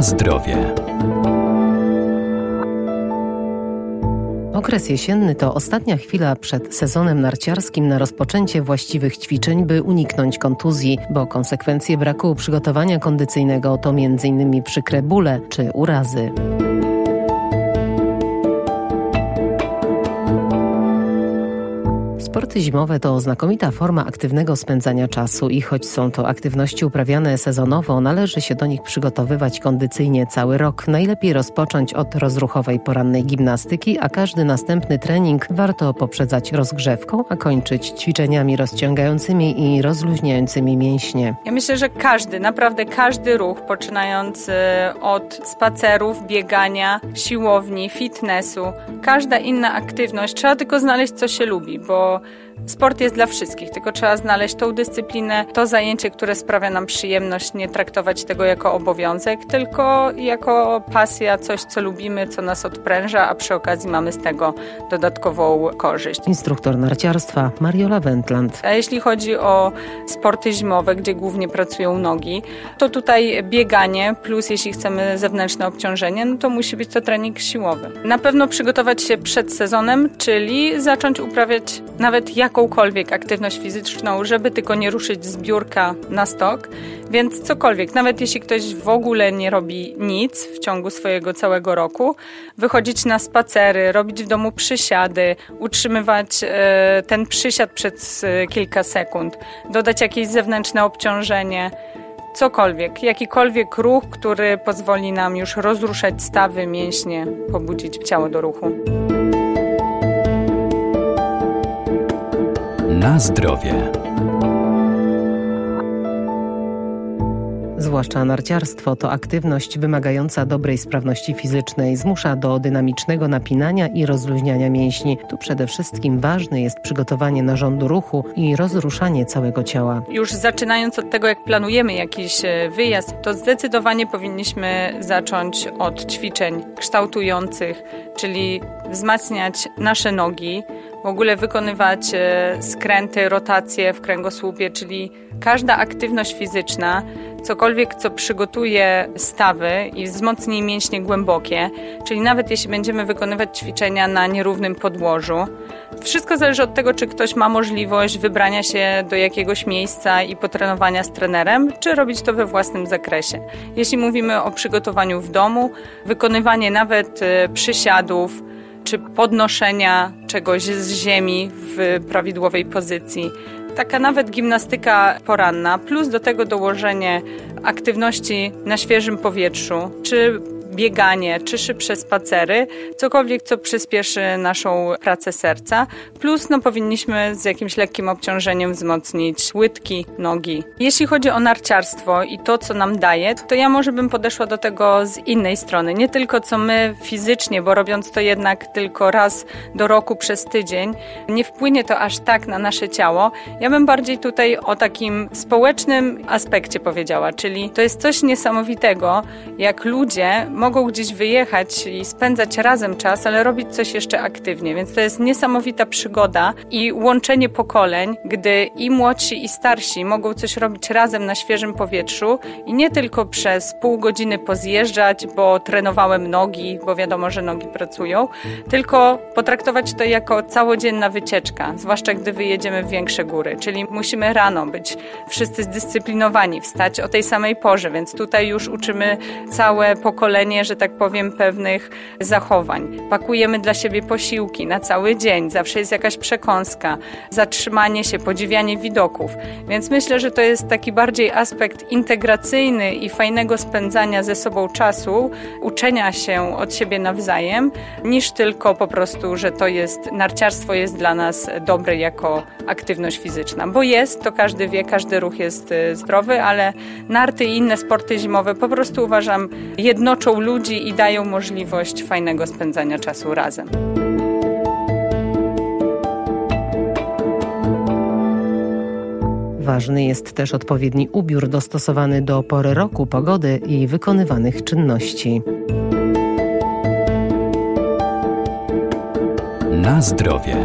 Zdrowie. Okres jesienny to ostatnia chwila przed sezonem narciarskim na rozpoczęcie właściwych ćwiczeń, by uniknąć kontuzji, bo konsekwencje braku przygotowania kondycyjnego to m.in. przykre bóle czy urazy. Sporty zimowe to znakomita forma aktywnego spędzania czasu i choć są to aktywności uprawiane sezonowo, należy się do nich przygotowywać kondycyjnie cały rok. Najlepiej rozpocząć od rozruchowej porannej gimnastyki, a każdy następny trening warto poprzedzać rozgrzewką, a kończyć ćwiczeniami rozciągającymi i rozluźniającymi mięśnie. Ja myślę, że każdy, naprawdę każdy ruch, poczynając e, od spacerów, biegania, siłowni, fitnessu, każda inna aktywność, trzeba tylko znaleźć, co się lubi, bo sport jest dla wszystkich, tylko trzeba znaleźć tą dyscyplinę, to zajęcie, które sprawia nam przyjemność, nie traktować tego jako obowiązek, tylko jako pasja, coś, co lubimy, co nas odpręża, a przy okazji mamy z tego dodatkową korzyść. Instruktor narciarstwa Mariola Wendland. A jeśli chodzi o sporty zimowe, gdzie głównie pracują nogi, to tutaj bieganie, plus jeśli chcemy zewnętrzne obciążenie, no to musi być to trening siłowy. Na pewno przygotować się przed sezonem, czyli zacząć uprawiać nawet jakąkolwiek aktywność fizyczną, żeby tylko nie ruszyć z biurka na stok, więc cokolwiek, nawet jeśli ktoś w ogóle nie robi nic w ciągu swojego całego roku, wychodzić na spacery, robić w domu przysiady, utrzymywać e, ten przysiad przez e, kilka sekund, dodać jakieś zewnętrzne obciążenie cokolwiek, jakikolwiek ruch, który pozwoli nam już rozruszać stawy, mięśnie, pobudzić ciało do ruchu. Na zdrowie. Zwłaszcza narciarstwo to aktywność wymagająca dobrej sprawności fizycznej, zmusza do dynamicznego napinania i rozluźniania mięśni. Tu przede wszystkim ważne jest przygotowanie narządu ruchu i rozruszanie całego ciała. Już zaczynając od tego, jak planujemy jakiś e, wyjazd, to zdecydowanie powinniśmy zacząć od ćwiczeń kształtujących, czyli wzmacniać nasze nogi, w ogóle wykonywać e, skręty, rotacje w kręgosłupie, czyli każda aktywność fizyczna, cokolwiek, co przygotuje stawy i wzmocni mięśnie głębokie, czyli nawet jeśli będziemy wykonywać ćwiczenia na nierównym podłożu. Wszystko zależy od tego, czy ktoś ma możliwość wybrania się do jakiegoś miejsca i potrenowania z trenerem, czy robić to we własnym zakresie. Jeśli mówimy o przygotowaniu w domu, wykonywanie nawet e, przysiadów, czy podnoszenia czegoś z ziemi w prawidłowej pozycji. Taka nawet gimnastyka poranna, plus do tego dołożenie aktywności na świeżym powietrzu, czy bieganie czy szybsze spacery, cokolwiek, co przyspieszy naszą pracę serca. Plus no, powinniśmy z jakimś lekkim obciążeniem wzmocnić łydki, nogi. Jeśli chodzi o narciarstwo i to, co nam daje, to ja może bym podeszła do tego z innej strony. Nie tylko co my fizycznie, bo robiąc to jednak tylko raz do roku przez tydzień, nie wpłynie to aż tak na nasze ciało. Ja bym bardziej tutaj o takim społecznym aspekcie powiedziała, czyli to jest coś niesamowitego, jak ludzie mogą gdzieś wyjechać i spędzać razem czas, ale robić coś jeszcze aktywnie. Więc to jest niesamowita przygoda i łączenie pokoleń, gdy i młodsi, i starsi mogą coś robić razem na świeżym powietrzu i nie tylko przez pół godziny pozjeżdżać, bo trenowałem nogi, bo wiadomo, że nogi pracują, tylko potraktować to jako całodzienna wycieczka, zwłaszcza gdy wyjedziemy w większe góry. Czyli musimy rano być wszyscy zdyscyplinowani, wstać o tej samej porze, więc tutaj już uczymy całe pokolenie że tak powiem, pewnych zachowań. Pakujemy dla siebie posiłki na cały dzień, zawsze jest jakaś przekąska, zatrzymanie się, podziwianie widoków. Więc myślę, że to jest taki bardziej aspekt integracyjny i fajnego spędzania ze sobą czasu, uczenia się od siebie nawzajem, niż tylko po prostu, że to jest, narciarstwo jest dla nas dobre jako aktywność fizyczna. Bo jest, to każdy wie, każdy ruch jest y, zdrowy, ale narty i inne sporty zimowe po prostu uważam jednoczą ludzi i dają możliwość fajnego spędzania czasu razem. Ważny jest też odpowiedni ubiór dostosowany do pory roku, pogody i wykonywanych czynności. Na zdrowie.